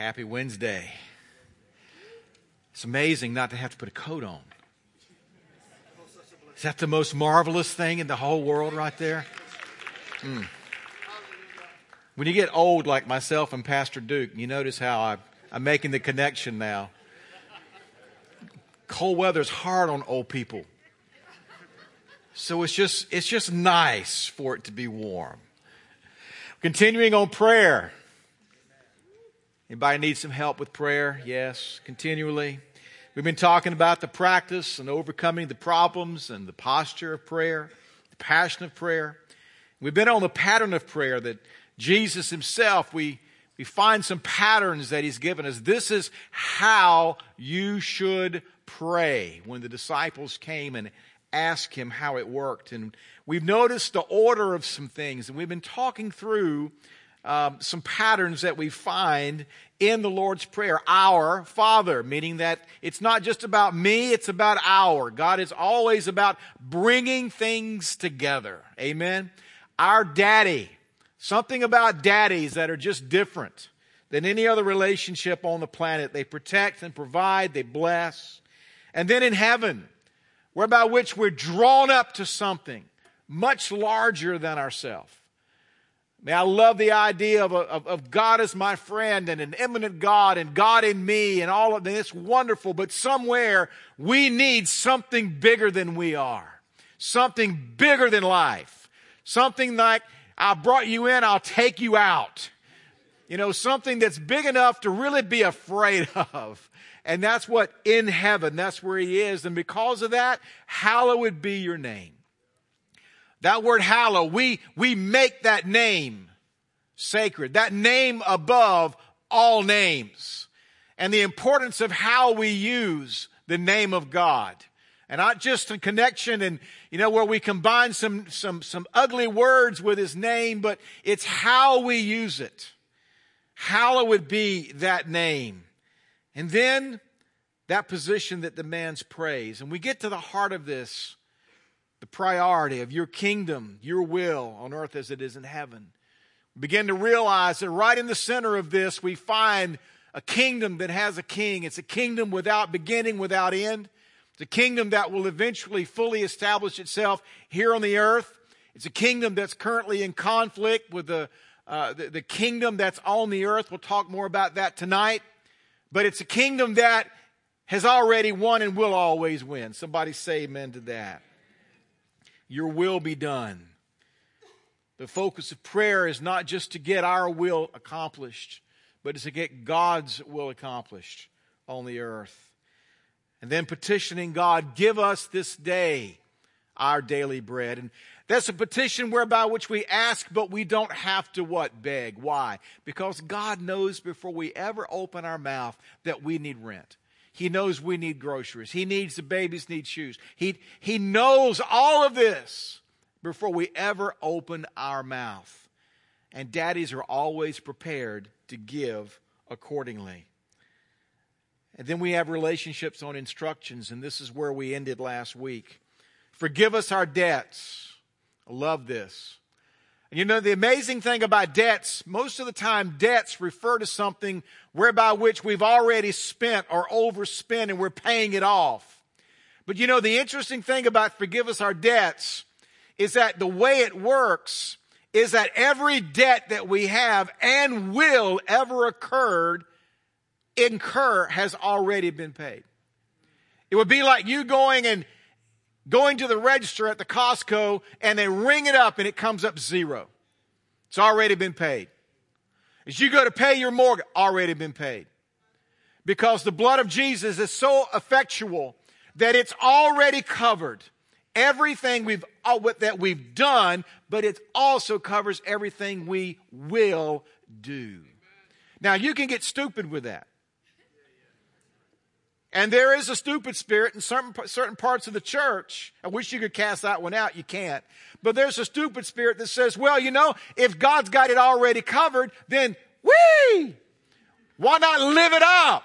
Happy Wednesday. It's amazing not to have to put a coat on. Is that the most marvelous thing in the whole world right there? Mm. When you get old like myself and Pastor Duke, you notice how I, I'm making the connection now. Cold weather is hard on old people. So it's just, it's just nice for it to be warm. Continuing on prayer. Anybody need some help with prayer? Yes, continually. We've been talking about the practice and overcoming the problems and the posture of prayer, the passion of prayer. We've been on the pattern of prayer that Jesus himself, we, we find some patterns that he's given us. This is how you should pray when the disciples came and asked him how it worked. And we've noticed the order of some things, and we've been talking through um, some patterns that we find in the Lord's Prayer. Our Father, meaning that it's not just about me, it's about our. God is always about bringing things together. Amen. Our daddy. Something about daddies that are just different than any other relationship on the planet. They protect and provide, they bless. And then in heaven, whereby which we're drawn up to something much larger than ourselves. I love the idea of, of, of, God as my friend and an imminent God and God in me and all of that. It's wonderful, but somewhere we need something bigger than we are. Something bigger than life. Something like, I brought you in, I'll take you out. You know, something that's big enough to really be afraid of. And that's what in heaven, that's where he is. And because of that, hallowed be your name. That word hallow, we, we make that name sacred, that name above all names. And the importance of how we use the name of God. And not just a connection and, you know, where we combine some, some, some ugly words with his name, but it's how we use it. Hallowed be that name. And then that position that demands praise. And we get to the heart of this the priority of your kingdom, your will on earth as it is in heaven. We begin to realize that right in the center of this, we find a kingdom that has a king. It's a kingdom without beginning, without end. It's a kingdom that will eventually fully establish itself here on the earth. It's a kingdom that's currently in conflict with the, uh, the, the kingdom that's on the earth. We'll talk more about that tonight. But it's a kingdom that has already won and will always win. Somebody say amen to that. Your will be done. The focus of prayer is not just to get our will accomplished, but it's to get God's will accomplished on the earth. And then petitioning God, give us this day our daily bread. And that's a petition whereby which we ask, but we don't have to what? Beg. Why? Because God knows before we ever open our mouth that we need rent. He knows we need groceries. He needs the babies need shoes. He, he knows all of this before we ever open our mouth. And daddies are always prepared to give accordingly. And then we have relationships on instructions, and this is where we ended last week. Forgive us our debts I love this. You know, the amazing thing about debts, most of the time debts refer to something whereby which we've already spent or overspent and we're paying it off. But you know, the interesting thing about forgive us our debts is that the way it works is that every debt that we have and will ever occurred, incur has already been paid. It would be like you going and going to the register at the Costco and they ring it up and it comes up zero. It's already been paid. As you go to pay your mortgage, already been paid. Because the blood of Jesus is so effectual that it's already covered everything we've uh, that we've done, but it also covers everything we will do. Now you can get stupid with that. And there is a stupid spirit in certain, certain parts of the church. I wish you could cast that one out. You can't. But there's a stupid spirit that says, well, you know, if God's got it already covered, then we, why not live it up?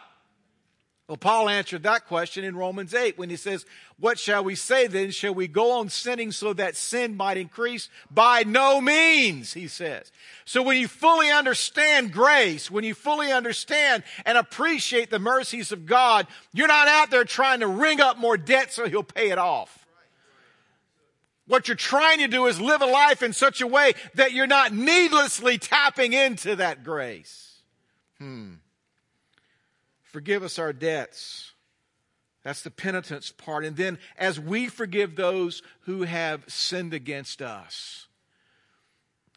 Well, Paul answered that question in Romans 8 when he says, What shall we say then? Shall we go on sinning so that sin might increase? By no means, he says. So when you fully understand grace, when you fully understand and appreciate the mercies of God, you're not out there trying to ring up more debt so he'll pay it off. What you're trying to do is live a life in such a way that you're not needlessly tapping into that grace. Hmm. Forgive us our debts. That's the penitence part. And then as we forgive those who have sinned against us,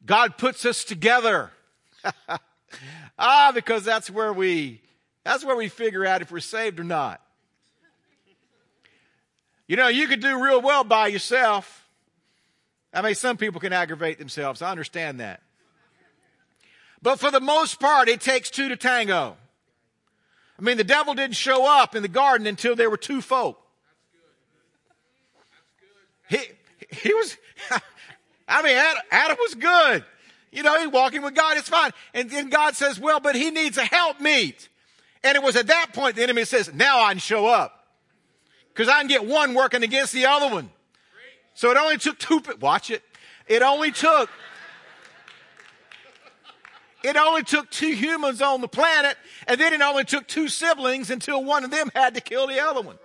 God puts us together. ah, because that's where we that's where we figure out if we're saved or not. You know, you could do real well by yourself. I mean, some people can aggravate themselves. I understand that. But for the most part, it takes two to tango. I mean, the devil didn't show up in the garden until there were two folk. He, he was, I mean, Adam was good. You know, he walking with God, it's fine. And then God says, well, but he needs a helpmeet. And it was at that point the enemy says, now I can show up. Cause I can get one working against the other one. So it only took two, watch it. It only took it only took two humans on the planet, and then it only took two siblings until one of them had to kill the other one.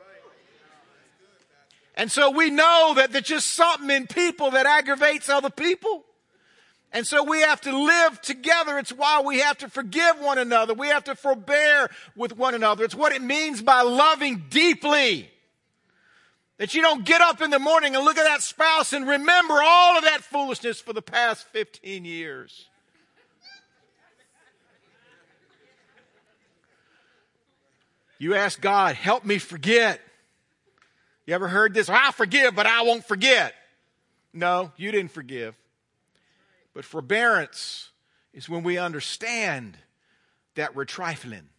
And so we know that there's just something in people that aggravates other people. And so we have to live together. It's why we have to forgive one another. We have to forbear with one another. It's what it means by loving deeply. That you don't get up in the morning and look at that spouse and remember all of that foolishness for the past 15 years. You ask God, help me forget. You ever heard this? I'll forgive, but I won't forget. No, you didn't forgive. But forbearance is when we understand that we're trifling.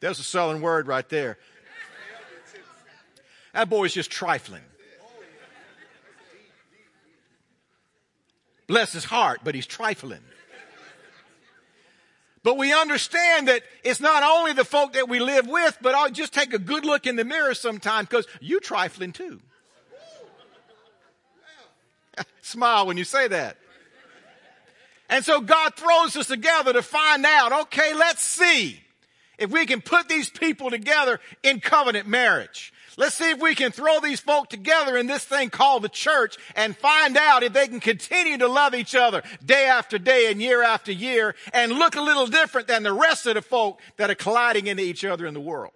There's a southern word right there. That boy's just trifling. Bless his heart, but he's trifling. But we understand that it's not only the folk that we live with, but I'll just take a good look in the mirror sometime because you trifling too. Smile when you say that. And so God throws us together to find out, okay, let's see if we can put these people together in covenant marriage. Let's see if we can throw these folk together in this thing called the church and find out if they can continue to love each other day after day and year after year and look a little different than the rest of the folk that are colliding into each other in the world.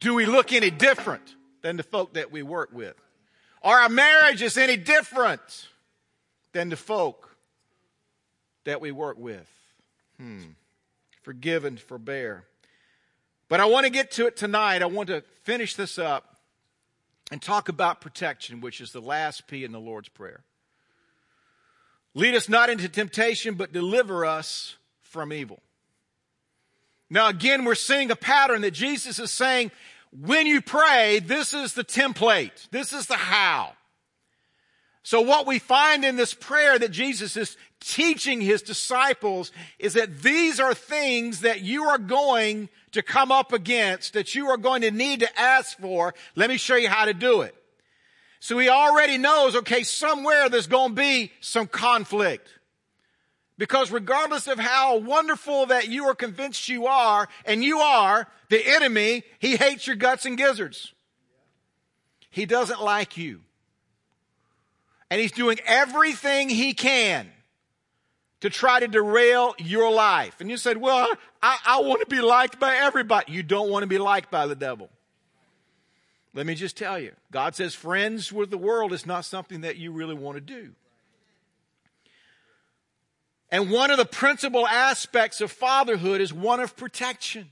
Do we look any different than the folk that we work with? Are our marriages any different than the folk that we work with? Hmm. Forgive and forbear. But I want to get to it tonight. I want to finish this up and talk about protection, which is the last P in the Lord's Prayer. Lead us not into temptation, but deliver us from evil. Now, again, we're seeing a pattern that Jesus is saying, when you pray, this is the template. This is the how. So what we find in this prayer that Jesus is teaching his disciples is that these are things that you are going to come up against, that you are going to need to ask for. Let me show you how to do it. So he already knows, okay, somewhere there's going to be some conflict. Because regardless of how wonderful that you are convinced you are, and you are, the enemy, he hates your guts and gizzards. He doesn't like you. And he's doing everything he can to try to derail your life. And you said, well, I, I want to be liked by everybody. You don't want to be liked by the devil. Let me just tell you, God says friends with the world is not something that you really want to do. And one of the principal aspects of fatherhood is one of protection.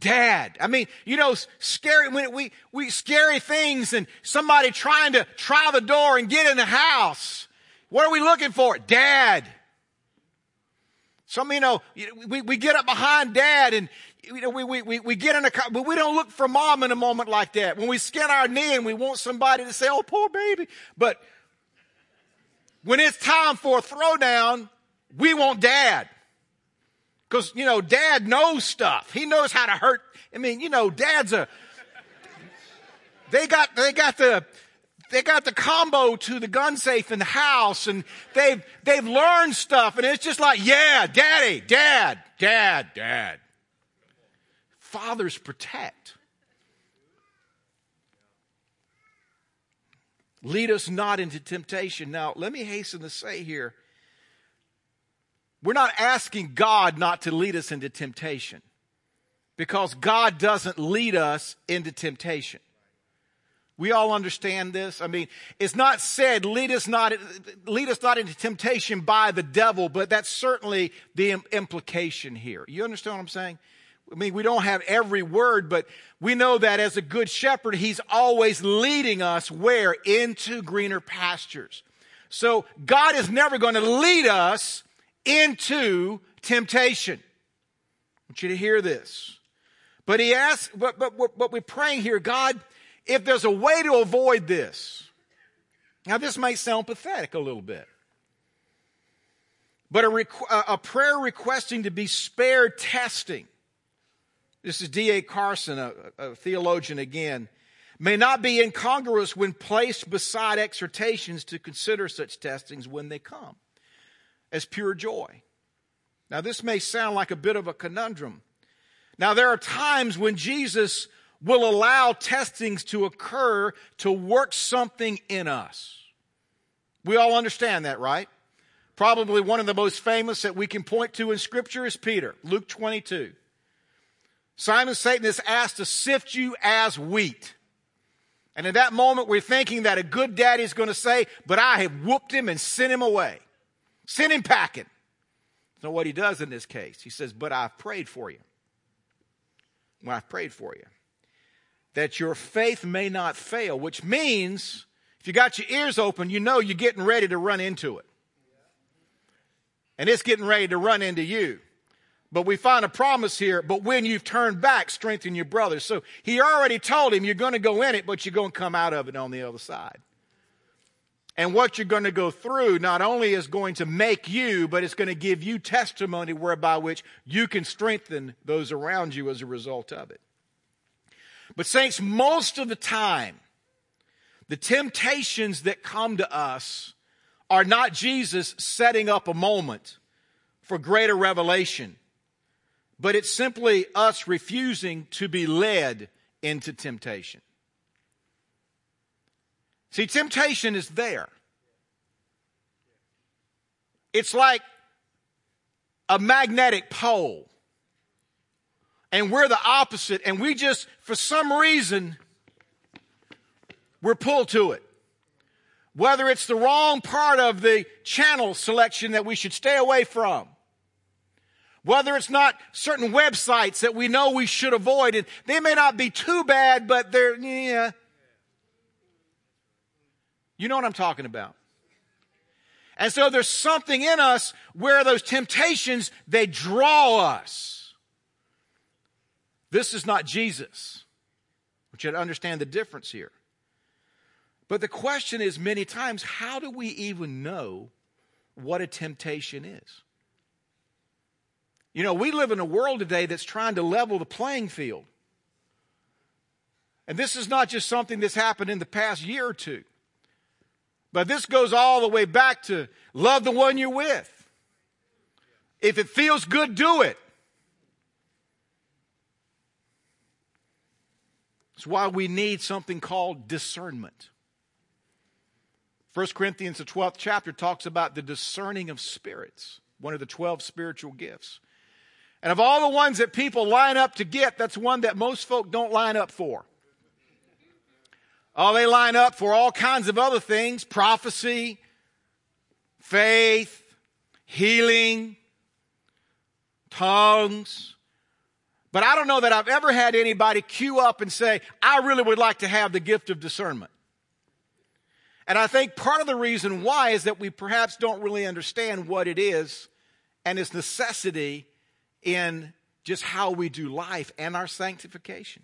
Dad. I mean, you know, scary, when we, we, scary things and somebody trying to try the door and get in the house. What are we looking for? Dad. Some, you know, we, we get up behind dad and, you know, we, we, we, we get in a car, but we don't look for mom in a moment like that. When we skin our knee and we want somebody to say, oh, poor baby. But when it's time for a throwdown, we want dad. Because, you know, dad knows stuff. He knows how to hurt. I mean, you know, dad's a, they got, they got the, they got the combo to the gun safe in the house and they've, they've learned stuff and it's just like, yeah, daddy, dad, dad, dad. Fathers protect. Lead us not into temptation. Now, let me hasten to say here, we're not asking God not to lead us into temptation because God doesn't lead us into temptation. We all understand this. I mean, it's not said, lead us not, lead us not into temptation by the devil, but that's certainly the implication here. You understand what I'm saying? I mean, we don't have every word, but we know that as a good shepherd, he's always leading us where? Into greener pastures. So God is never going to lead us into temptation. I want you to hear this. But he asks, but, but, but we're praying here, God, if there's a way to avoid this. Now, this might sound pathetic a little bit. But a, requ- a prayer requesting to be spared testing this is D.A. Carson, a, a theologian again, may not be incongruous when placed beside exhortations to consider such testings when they come as pure joy. Now, this may sound like a bit of a conundrum. Now, there are times when Jesus will allow testings to occur to work something in us. We all understand that, right? Probably one of the most famous that we can point to in Scripture is Peter, Luke 22. Simon Satan is asked to sift you as wheat. And in that moment, we're thinking that a good daddy is going to say, But I have whooped him and sent him away. Sent him packing. So, what he does in this case, he says, But I've prayed for you. Well, I've prayed for you. That your faith may not fail, which means if you got your ears open, you know you're getting ready to run into it. And it's getting ready to run into you. But we find a promise here, but when you've turned back, strengthen your brothers. So he already told him you're going to go in it, but you're going to come out of it on the other side. And what you're going to go through not only is going to make you, but it's going to give you testimony whereby which you can strengthen those around you as a result of it. But saints, most of the time, the temptations that come to us are not Jesus setting up a moment for greater revelation but it's simply us refusing to be led into temptation. See, temptation is there. It's like a magnetic pole. And we're the opposite, and we just, for some reason, we're pulled to it. Whether it's the wrong part of the channel selection that we should stay away from, whether it's not certain websites that we know we should avoid, and they may not be too bad, but they're, yeah. You know what I'm talking about. And so there's something in us where those temptations, they draw us. This is not Jesus. But you to understand the difference here. But the question is many times, how do we even know what a temptation is? You know, we live in a world today that's trying to level the playing field. And this is not just something that's happened in the past year or two, but this goes all the way back to love the one you're with. If it feels good, do it. It's why we need something called discernment. 1 Corinthians, the 12th chapter, talks about the discerning of spirits, one of the 12 spiritual gifts. And of all the ones that people line up to get, that's one that most folk don't line up for. Oh, they line up for all kinds of other things prophecy, faith, healing, tongues. But I don't know that I've ever had anybody queue up and say, I really would like to have the gift of discernment. And I think part of the reason why is that we perhaps don't really understand what it is and its necessity in just how we do life and our sanctification.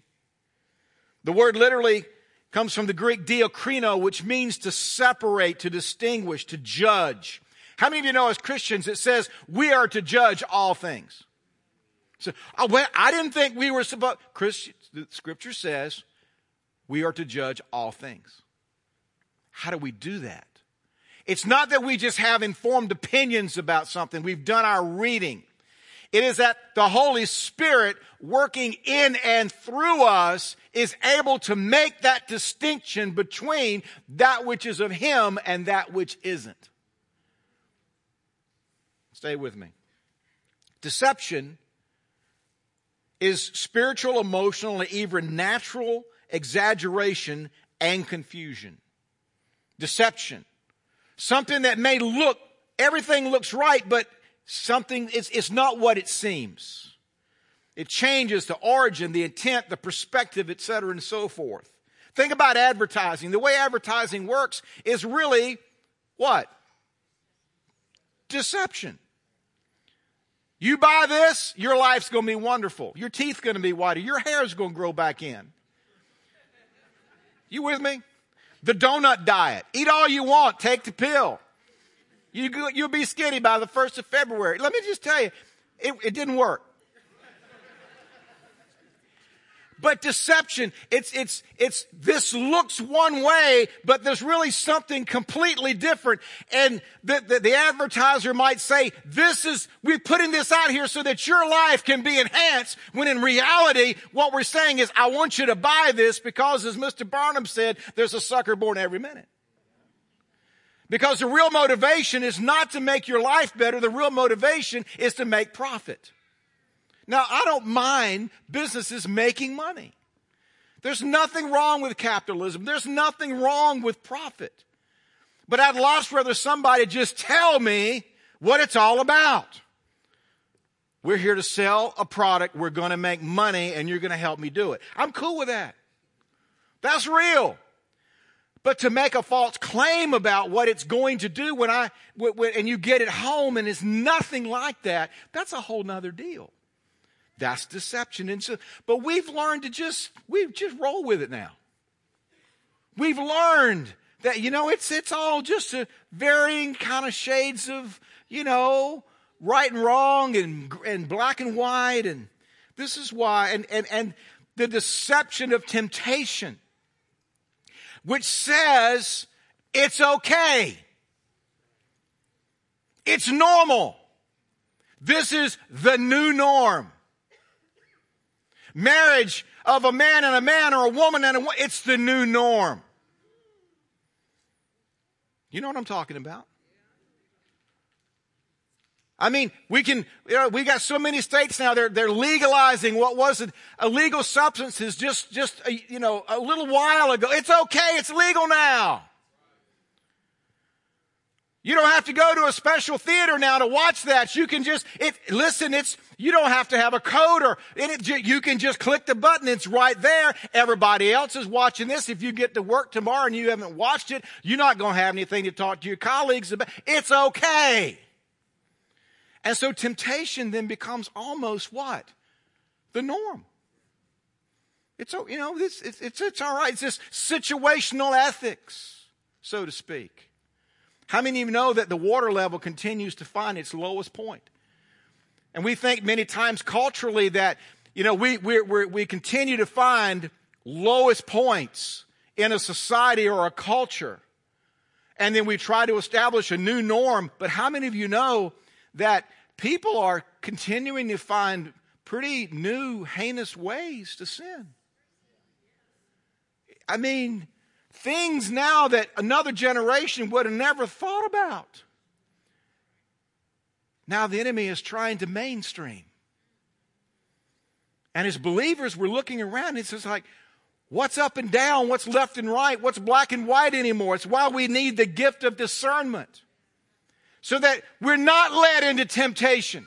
The word literally comes from the Greek diakrino, which means to separate, to distinguish, to judge. How many of you know as Christians it says we are to judge all things? So uh, I, went, I didn't think we were supposed. Scripture says we are to judge all things. How do we do that? It's not that we just have informed opinions about something. We've done our reading. It is that the Holy Spirit working in and through us is able to make that distinction between that which is of Him and that which isn't. Stay with me. Deception is spiritual, emotional, and even natural exaggeration and confusion. Deception. Something that may look, everything looks right, but something, it's, it's not what it seems. It changes the origin, the intent, the perspective, etc., and so forth. Think about advertising. The way advertising works is really what? Deception. You buy this, your life's going to be wonderful. Your teeth's going to be whiter. Your hair's going to grow back in. You with me? The donut diet. Eat all you want. Take the pill. You, you'll be skinny by the 1st of February. Let me just tell you, it, it didn't work. But deception, it's, it's, it's, this looks one way, but there's really something completely different. And the, the, the, advertiser might say, this is, we're putting this out here so that your life can be enhanced, when in reality, what we're saying is, I want you to buy this because as Mr. Barnum said, there's a sucker born every minute. Because the real motivation is not to make your life better. The real motivation is to make profit. Now, I don't mind businesses making money. There's nothing wrong with capitalism. There's nothing wrong with profit. But I'd lots rather somebody just tell me what it's all about. We're here to sell a product. We're going to make money and you're going to help me do it. I'm cool with that. That's real. But to make a false claim about what it's going to do when I, when, and you get it home and it's nothing like that, that's a whole nother deal. That's deception. And so, but we've learned to just, we just roll with it now. We've learned that, you know, it's, it's all just a varying kind of shades of, you know, right and wrong and, and black and white. And this is why, and, and, and the deception of temptation which says it's okay. It's normal. This is the new norm. Marriage of a man and a man or a woman and a woman, it's the new norm. You know what I'm talking about? I mean, we can, you know, we got so many states now, they're, they're legalizing what was illegal substances just, just, a, you know, a little while ago. It's okay. It's legal now. You don't have to go to a special theater now to watch that. You can just, it, listen, it's, you don't have to have a code or it, you can just click the button. It's right there. Everybody else is watching this. If you get to work tomorrow and you haven't watched it, you're not going to have anything to talk to your colleagues about. It's okay. And so temptation then becomes almost what? The norm. It's, you know, it's, it's, it's all right. It's this situational ethics, so to speak. How many of you know that the water level continues to find its lowest point? And we think many times culturally that, you know, we, we we continue to find lowest points in a society or a culture. And then we try to establish a new norm. But how many of you know that people are continuing to find pretty new, heinous ways to sin. I mean, things now that another generation would have never thought about. Now the enemy is trying to mainstream. And as believers, we're looking around, it's just like, what's up and down, what's left and right, what's black and white anymore. It's why we need the gift of discernment so that we're not led into temptation.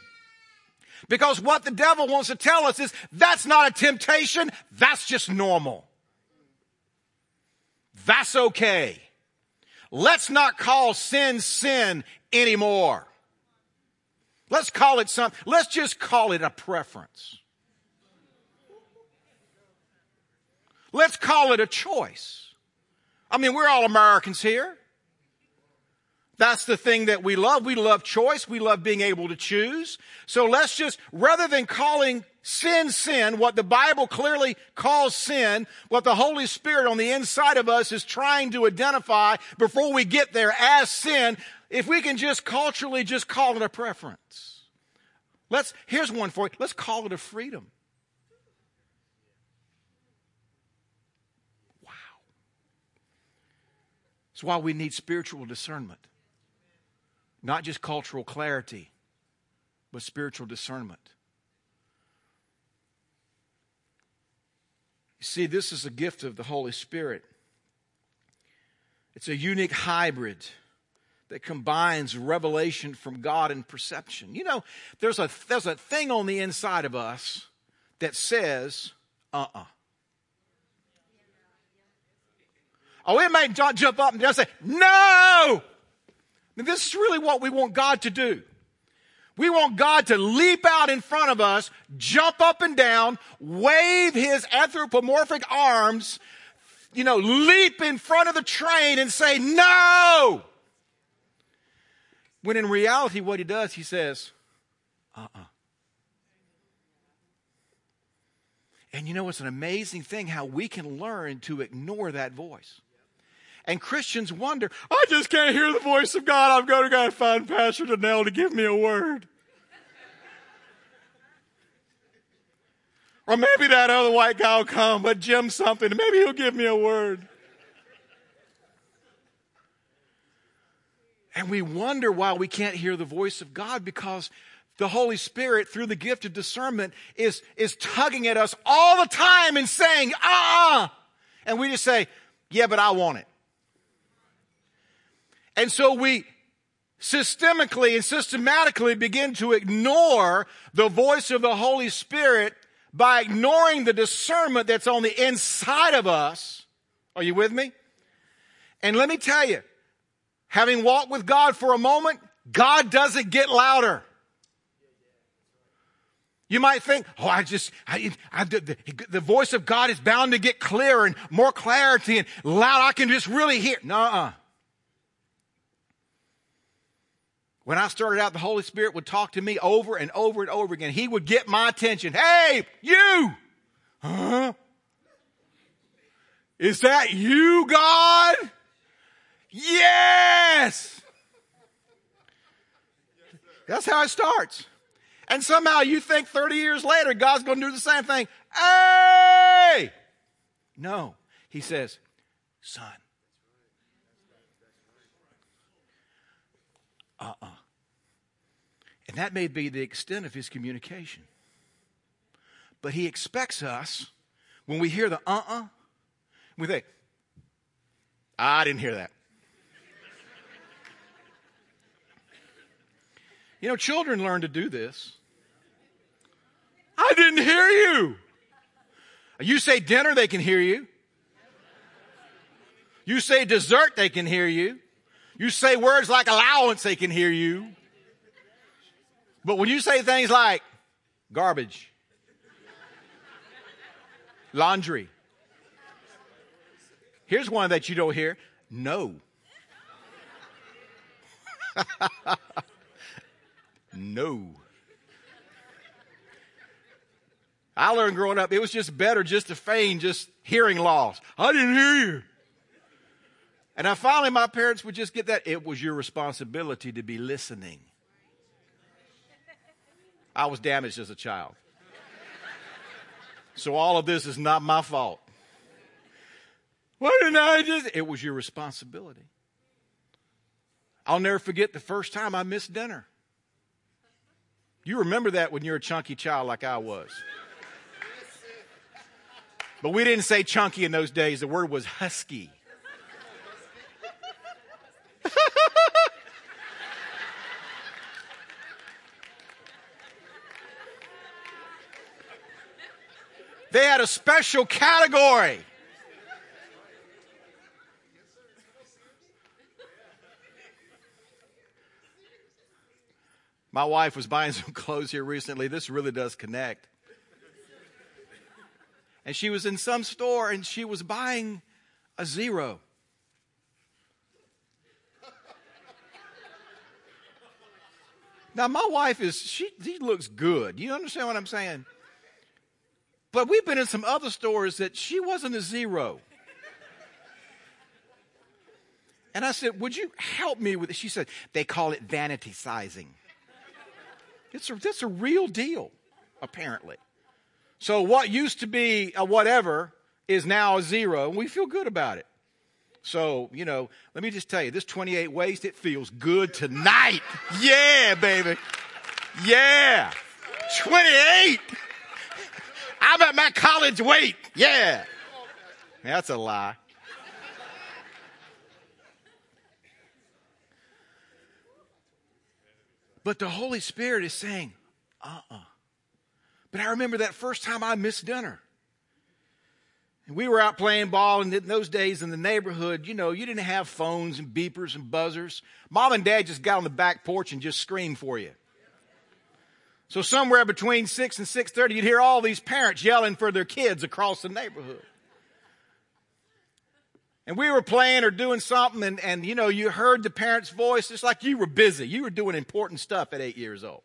Because what the devil wants to tell us is that's not a temptation, that's just normal. That's okay. Let's not call sin sin anymore. Let's call it something, let's just call it a preference. Let's call it a choice. I mean, we're all Americans here. That's the thing that we love. We love choice. We love being able to choose. So let's just, rather than calling sin sin, what the Bible clearly calls sin, what the Holy Spirit on the inside of us is trying to identify before we get there as sin, if we can just culturally just call it a preference. Let's, here's one for you. Let's call it a freedom. Wow. That's why we need spiritual discernment. Not just cultural clarity, but spiritual discernment. You see, this is a gift of the Holy Spirit. It's a unique hybrid that combines revelation from God and perception. You know, there's a, there's a thing on the inside of us that says, uh uh-uh. uh Oh, it may jump up and just say, no! This is really what we want God to do. We want God to leap out in front of us, jump up and down, wave his anthropomorphic arms, you know, leap in front of the train and say, no! When in reality, what he does, he says, uh uh-uh. uh And you know, it's an amazing thing how we can learn to ignore that voice. And Christians wonder, I just can't hear the voice of God. I'm going to go find Pastor Danell to give me a word. or maybe that other white guy will come, but Jim something, maybe he'll give me a word. And we wonder why we can't hear the voice of God because the Holy Spirit, through the gift of discernment, is, is tugging at us all the time and saying, ah, and we just say, yeah, but I want it. And so we systemically and systematically begin to ignore the voice of the Holy Spirit by ignoring the discernment that's on the inside of us. Are you with me? And let me tell you, having walked with God for a moment, God doesn't get louder. You might think, oh, I just, I, I, the, the, voice of God is bound to get clearer and more clarity and loud. I can just really hear. No, When I started out, the Holy Spirit would talk to me over and over and over again. He would get my attention. Hey, you! Huh? Is that you, God? Yes! That's how it starts. And somehow you think 30 years later, God's going to do the same thing. Hey! No. He says, son. Uh uh-uh. uh and that may be the extent of his communication. But he expects us, when we hear the uh uh-uh, uh, we think, I didn't hear that. you know, children learn to do this. I didn't hear you. You say dinner, they can hear you. You say dessert, they can hear you. You say words like allowance, they can hear you. But when you say things like garbage, laundry, here's one that you don't hear no. no. I learned growing up, it was just better just to feign just hearing loss. I didn't hear you. And I finally, my parents would just get that. It was your responsibility to be listening. I was damaged as a child. So all of this is not my fault. What did I just? It was your responsibility. I'll never forget the first time I missed dinner. You remember that when you're a chunky child like I was. But we didn't say chunky in those days. The word was husky. They had a special category. My wife was buying some clothes here recently. This really does connect. And she was in some store and she was buying a zero. Now, my wife is, she, she looks good. You understand what I'm saying? But we've been in some other stores that she wasn't a zero. And I said, Would you help me with it? She said, They call it vanity sizing. It's a, that's a real deal, apparently. So what used to be a whatever is now a zero, and we feel good about it. So, you know, let me just tell you, this 28 waist, it feels good tonight. Yeah, baby. Yeah. 28. I'm at my college weight. Yeah. That's a lie. But the Holy Spirit is saying, uh uh-uh. uh But I remember that first time I missed dinner. And we were out playing ball, and in those days in the neighborhood, you know, you didn't have phones and beepers and buzzers. Mom and dad just got on the back porch and just screamed for you. So somewhere between 6 and 6.30, you'd hear all these parents yelling for their kids across the neighborhood. And we were playing or doing something and, and, you know, you heard the parent's voice. It's like you were busy. You were doing important stuff at eight years old.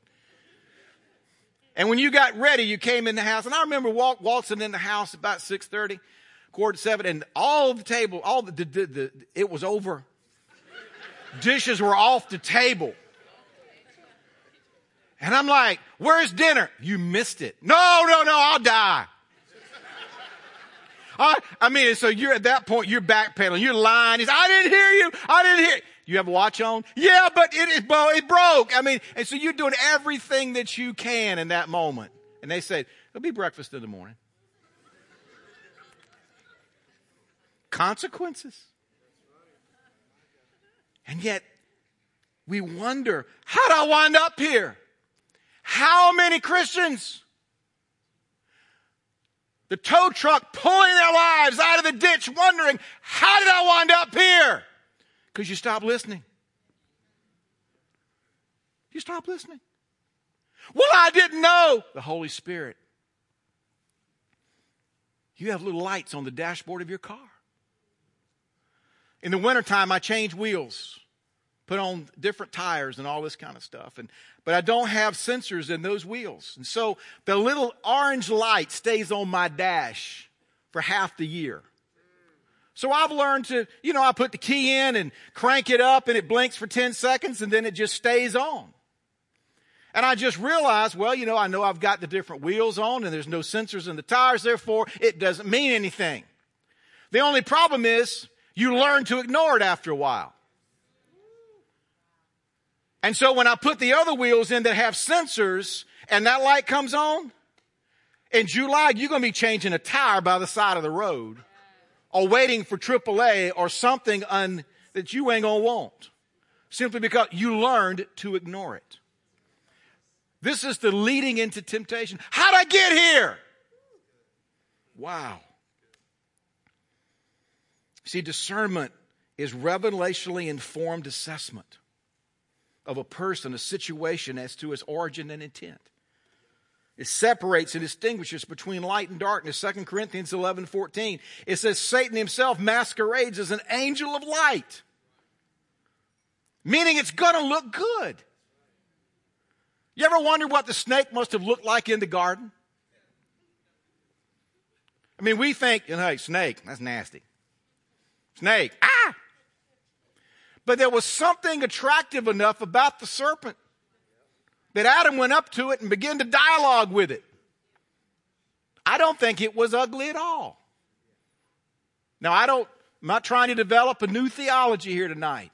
And when you got ready, you came in the house. And I remember walk, waltzing in the house about 6.30, quarter to seven, and all the table, all the, the, the, the it was over. Dishes were off the table. And I'm like, where's dinner? You missed it. No, no, no, I'll die. I, I mean, so you're at that point, you're backpedaling, you're lying. He's, I didn't hear you. I didn't hear. You have a watch on? Yeah, but it, it, it broke. I mean, and so you're doing everything that you can in that moment. And they said, it'll be breakfast in the morning. Consequences. And yet, we wonder, how did I wind up here? How many Christians the tow truck pulling their lives out of the ditch, wondering, how did I wind up here? Because you stop listening. You stop listening. Well, I didn't know. The Holy Spirit. You have little lights on the dashboard of your car. In the wintertime, I change wheels put on different tires and all this kind of stuff. And, but I don't have sensors in those wheels. And so the little orange light stays on my dash for half the year. So I've learned to, you know, I put the key in and crank it up and it blinks for 10 seconds and then it just stays on. And I just realized, well, you know, I know I've got the different wheels on and there's no sensors in the tires, therefore it doesn't mean anything. The only problem is you learn to ignore it after a while. And so when I put the other wheels in that have sensors and that light comes on, in July, you're going to be changing a tire by the side of the road or waiting for AAA or something un, that you ain't going to want simply because you learned to ignore it. This is the leading into temptation. How'd I get here? Wow. See, discernment is revelationally informed assessment of a person, a situation as to its origin and intent. It separates and distinguishes between light and darkness. 2 Corinthians 11, 14. It says Satan himself masquerades as an angel of light. Meaning it's gonna look good. You ever wonder what the snake must have looked like in the garden? I mean, we think, hey, snake, that's nasty. Snake, ah! But there was something attractive enough about the serpent that Adam went up to it and began to dialogue with it. I don't think it was ugly at all. Now, I don't, I'm not trying to develop a new theology here tonight.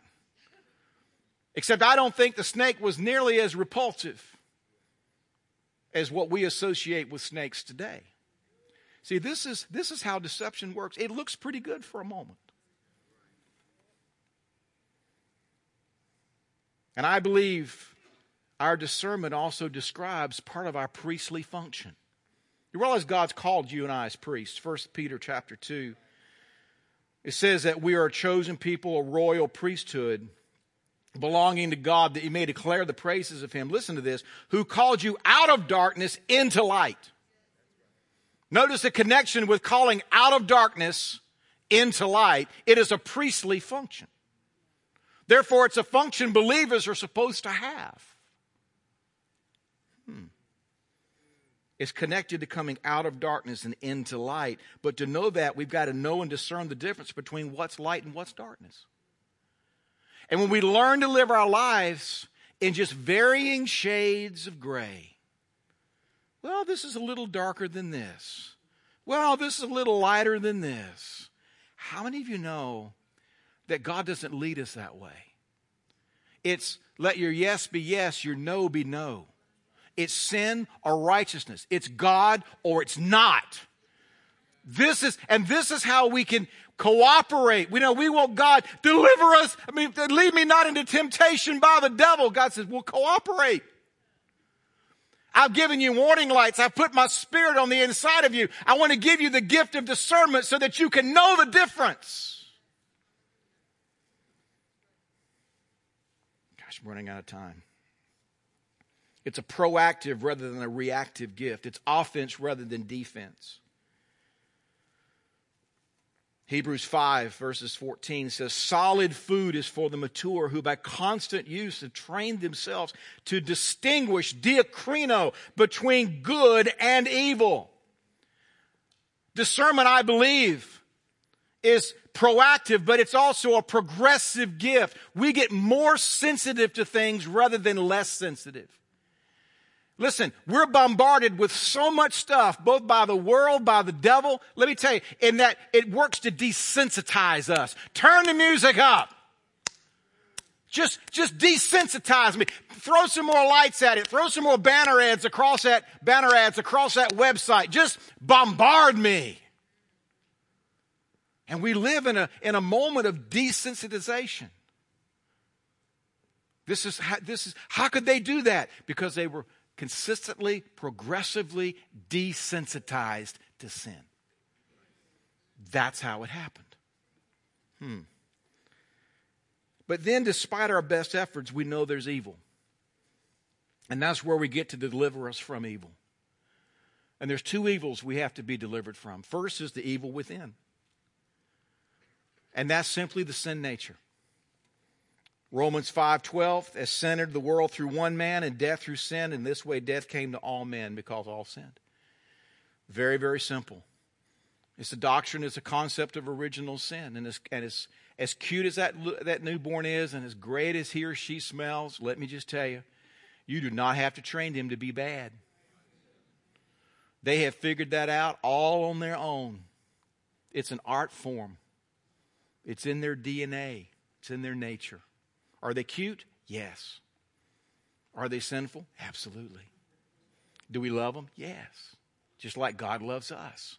Except I don't think the snake was nearly as repulsive as what we associate with snakes today. See, this is, this is how deception works. It looks pretty good for a moment. And I believe our discernment also describes part of our priestly function. You realize God's called you and I as priests. First Peter chapter 2. It says that we are a chosen people, a royal priesthood, belonging to God, that you may declare the praises of Him. Listen to this, who called you out of darkness into light. Notice the connection with calling out of darkness into light. It is a priestly function. Therefore, it's a function believers are supposed to have. Hmm. It's connected to coming out of darkness and into light. But to know that, we've got to know and discern the difference between what's light and what's darkness. And when we learn to live our lives in just varying shades of gray, well, this is a little darker than this. Well, this is a little lighter than this. How many of you know that God doesn't lead us that way? It's let your yes be yes, your no be no. It's sin or righteousness. It's God or it's not. This is, and this is how we can cooperate. We know we want God, deliver us. I mean, lead me not into temptation by the devil. God says, we'll cooperate. I've given you warning lights. I've put my spirit on the inside of you. I want to give you the gift of discernment so that you can know the difference. Gosh, I'm running out of time. It's a proactive rather than a reactive gift. It's offense rather than defense. Hebrews 5 verses 14 says, solid food is for the mature who by constant use have trained themselves to distinguish diakrino between good and evil. Discernment, I believe, is proactive, but it's also a progressive gift. We get more sensitive to things rather than less sensitive. Listen, we're bombarded with so much stuff, both by the world, by the devil. Let me tell you, in that it works to desensitize us. Turn the music up. Just, just desensitize me. Throw some more lights at it. Throw some more banner ads across that, banner ads across that website. Just bombard me. And we live in a, in a moment of desensitization. This is, how, this is, how could they do that? Because they were consistently, progressively desensitized to sin. That's how it happened. Hmm. But then, despite our best efforts, we know there's evil. And that's where we get to deliver us from evil. And there's two evils we have to be delivered from. First is the evil within. And that's simply the sin nature. Romans 5:12 as sin entered the world through one man and death through sin and this way death came to all men because all sinned. Very very simple. It's a doctrine, it's a concept of original sin and as and as as cute as that that newborn is and as great as he or she smells, let me just tell you, you do not have to train him to be bad. They have figured that out all on their own. It's an art form. It's in their DNA. It's in their nature. Are they cute? Yes. Are they sinful? Absolutely. Do we love them? Yes. Just like God loves us.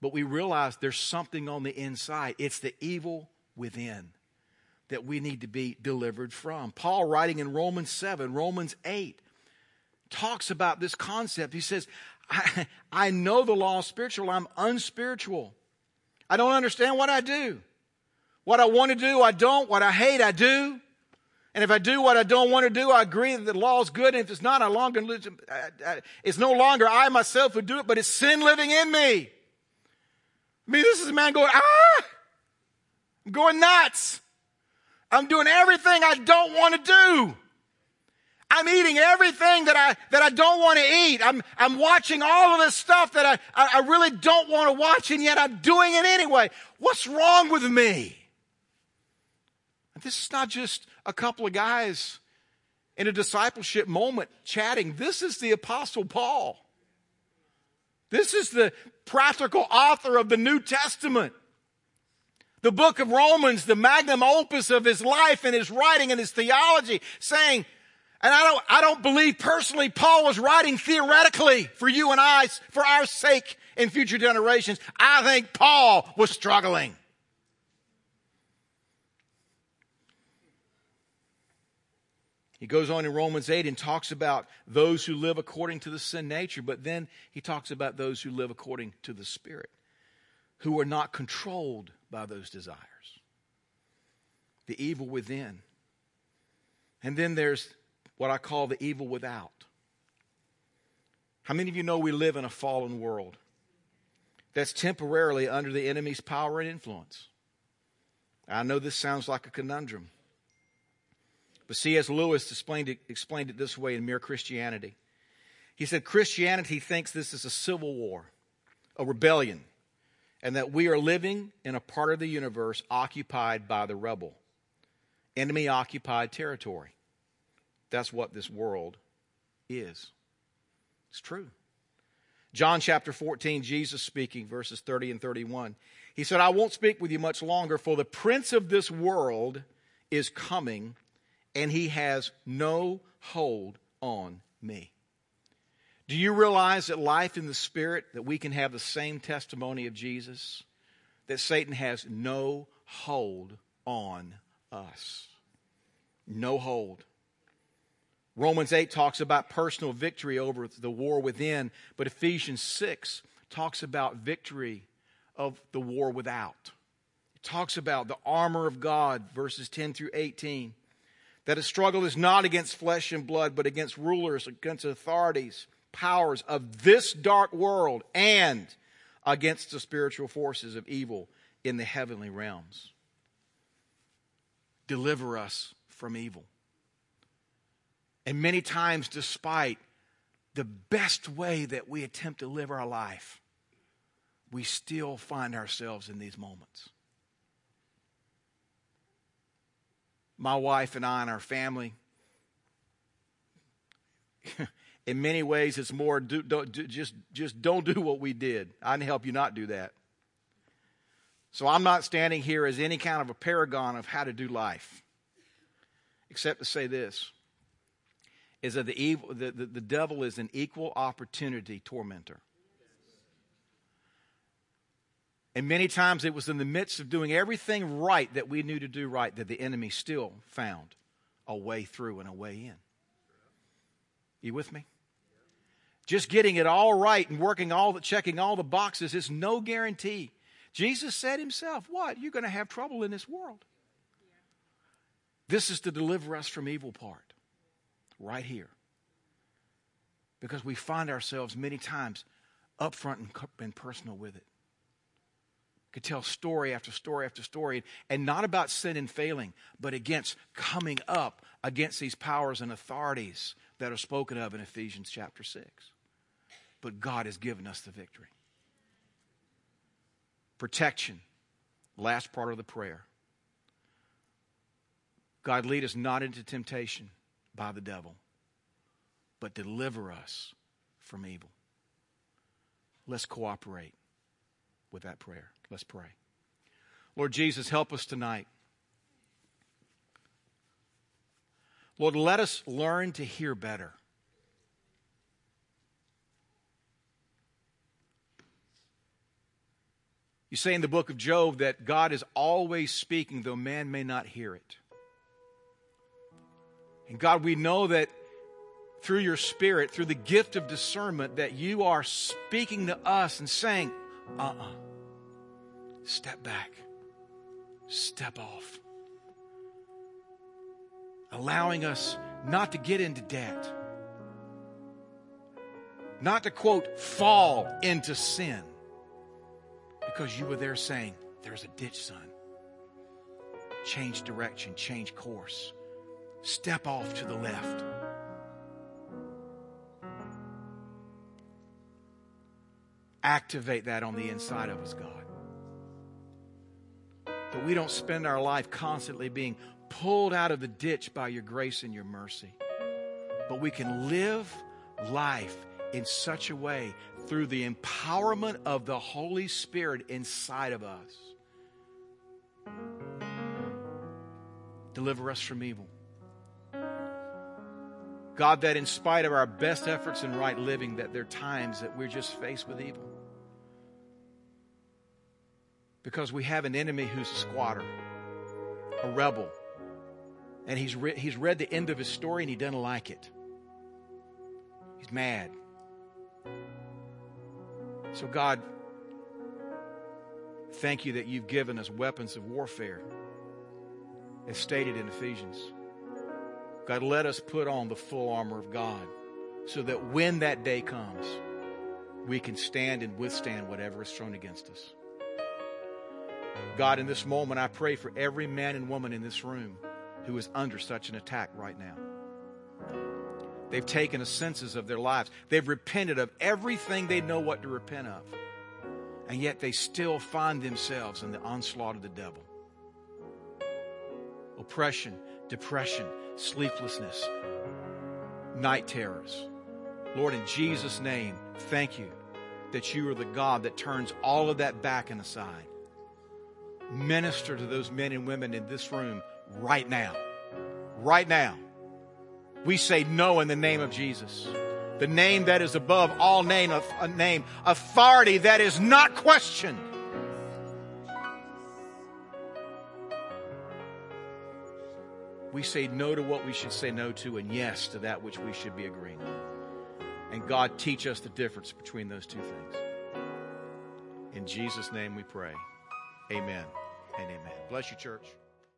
But we realize there's something on the inside. It's the evil within that we need to be delivered from. Paul, writing in Romans 7, Romans 8, talks about this concept. He says, I, I know the law is spiritual, I'm unspiritual. I don't understand what I do. What I want to do, I don't. What I hate, I do. And if I do what I don't want to do, I agree that the law is good. And if it's not, I longer it's no longer I myself who do it, but it's sin living in me. I mean, this is a man going, ah, I'm going nuts. I'm doing everything I don't want to do. I'm eating everything that I, that I don't want to eat. I'm, I'm watching all of this stuff that I, I really don't want to watch and yet I'm doing it anyway. What's wrong with me? This is not just a couple of guys in a discipleship moment chatting. This is the Apostle Paul. This is the practical author of the New Testament. The book of Romans, the magnum opus of his life and his writing and his theology, saying, and I don't, I don't believe personally Paul was writing theoretically for you and I, for our sake in future generations. I think Paul was struggling. He goes on in Romans 8 and talks about those who live according to the sin nature, but then he talks about those who live according to the Spirit, who are not controlled by those desires. The evil within. And then there's what I call the evil without. How many of you know we live in a fallen world that's temporarily under the enemy's power and influence? I know this sounds like a conundrum. But C.S. Lewis explained it, explained it this way in Mere Christianity. He said Christianity thinks this is a civil war, a rebellion, and that we are living in a part of the universe occupied by the rebel, enemy occupied territory. That's what this world is. It's true. John chapter 14, Jesus speaking, verses 30 and 31. He said, I won't speak with you much longer, for the prince of this world is coming, and he has no hold on me. Do you realize that life in the Spirit, that we can have the same testimony of Jesus? That Satan has no hold on us. No hold. Romans 8 talks about personal victory over the war within, but Ephesians 6 talks about victory of the war without. It talks about the armor of God, verses 10 through 18. That a struggle is not against flesh and blood, but against rulers, against authorities, powers of this dark world, and against the spiritual forces of evil in the heavenly realms. Deliver us from evil. And many times, despite the best way that we attempt to live our life, we still find ourselves in these moments. My wife and I and our family, in many ways, it's more do, do, just, just don't do what we did. I can help you not do that. So I'm not standing here as any kind of a paragon of how to do life, except to say this is that the, evil, the, the, the devil is an equal opportunity tormentor. And many times it was in the midst of doing everything right that we knew to do right that the enemy still found a way through and a way in. You with me? Just getting it all right and working all the checking all the boxes is no guarantee. Jesus said himself, What? You're going to have trouble in this world. This is to deliver us from evil part right here. Because we find ourselves many times upfront and personal with it. Could tell story after story after story, and not about sin and failing, but against coming up against these powers and authorities that are spoken of in Ephesians chapter 6. But God has given us the victory. Protection, last part of the prayer. God, lead us not into temptation by the devil, but deliver us from evil. Let's cooperate with that prayer. Let's pray. Lord Jesus, help us tonight. Lord, let us learn to hear better. You say in the book of Job that God is always speaking, though man may not hear it. And God, we know that through your spirit, through the gift of discernment, that you are speaking to us and saying, uh uh-uh. uh step back, step off. Allowing us not to get into debt, not to quote, fall into sin, because you were there saying, There's a ditch, son. Change direction, change course step off to the left. Activate that on the inside of us, God. That we don't spend our life constantly being pulled out of the ditch by your grace and your mercy, but we can live life in such a way through the empowerment of the Holy Spirit inside of us. Deliver us from evil. God, that in spite of our best efforts in right living, that there are times that we're just faced with evil. Because we have an enemy who's a squatter, a rebel, and he's, re- he's read the end of his story and he doesn't like it. He's mad. So, God, thank you that you've given us weapons of warfare, as stated in Ephesians. God, let us put on the full armor of God so that when that day comes, we can stand and withstand whatever is thrown against us. God, in this moment, I pray for every man and woman in this room who is under such an attack right now. They've taken a census of their lives. They've repented of everything they know what to repent of. And yet they still find themselves in the onslaught of the devil. Oppression, depression, sleeplessness, night terrors. Lord, in Jesus' name, thank you that you are the God that turns all of that back and aside. Minister to those men and women in this room right now. Right now. We say no in the name of Jesus. The name that is above all name, a name, authority that is not questioned. We say no to what we should say no to and yes to that which we should be agreeing with. And God, teach us the difference between those two things. In Jesus' name we pray. Amen and amen. Bless you, church.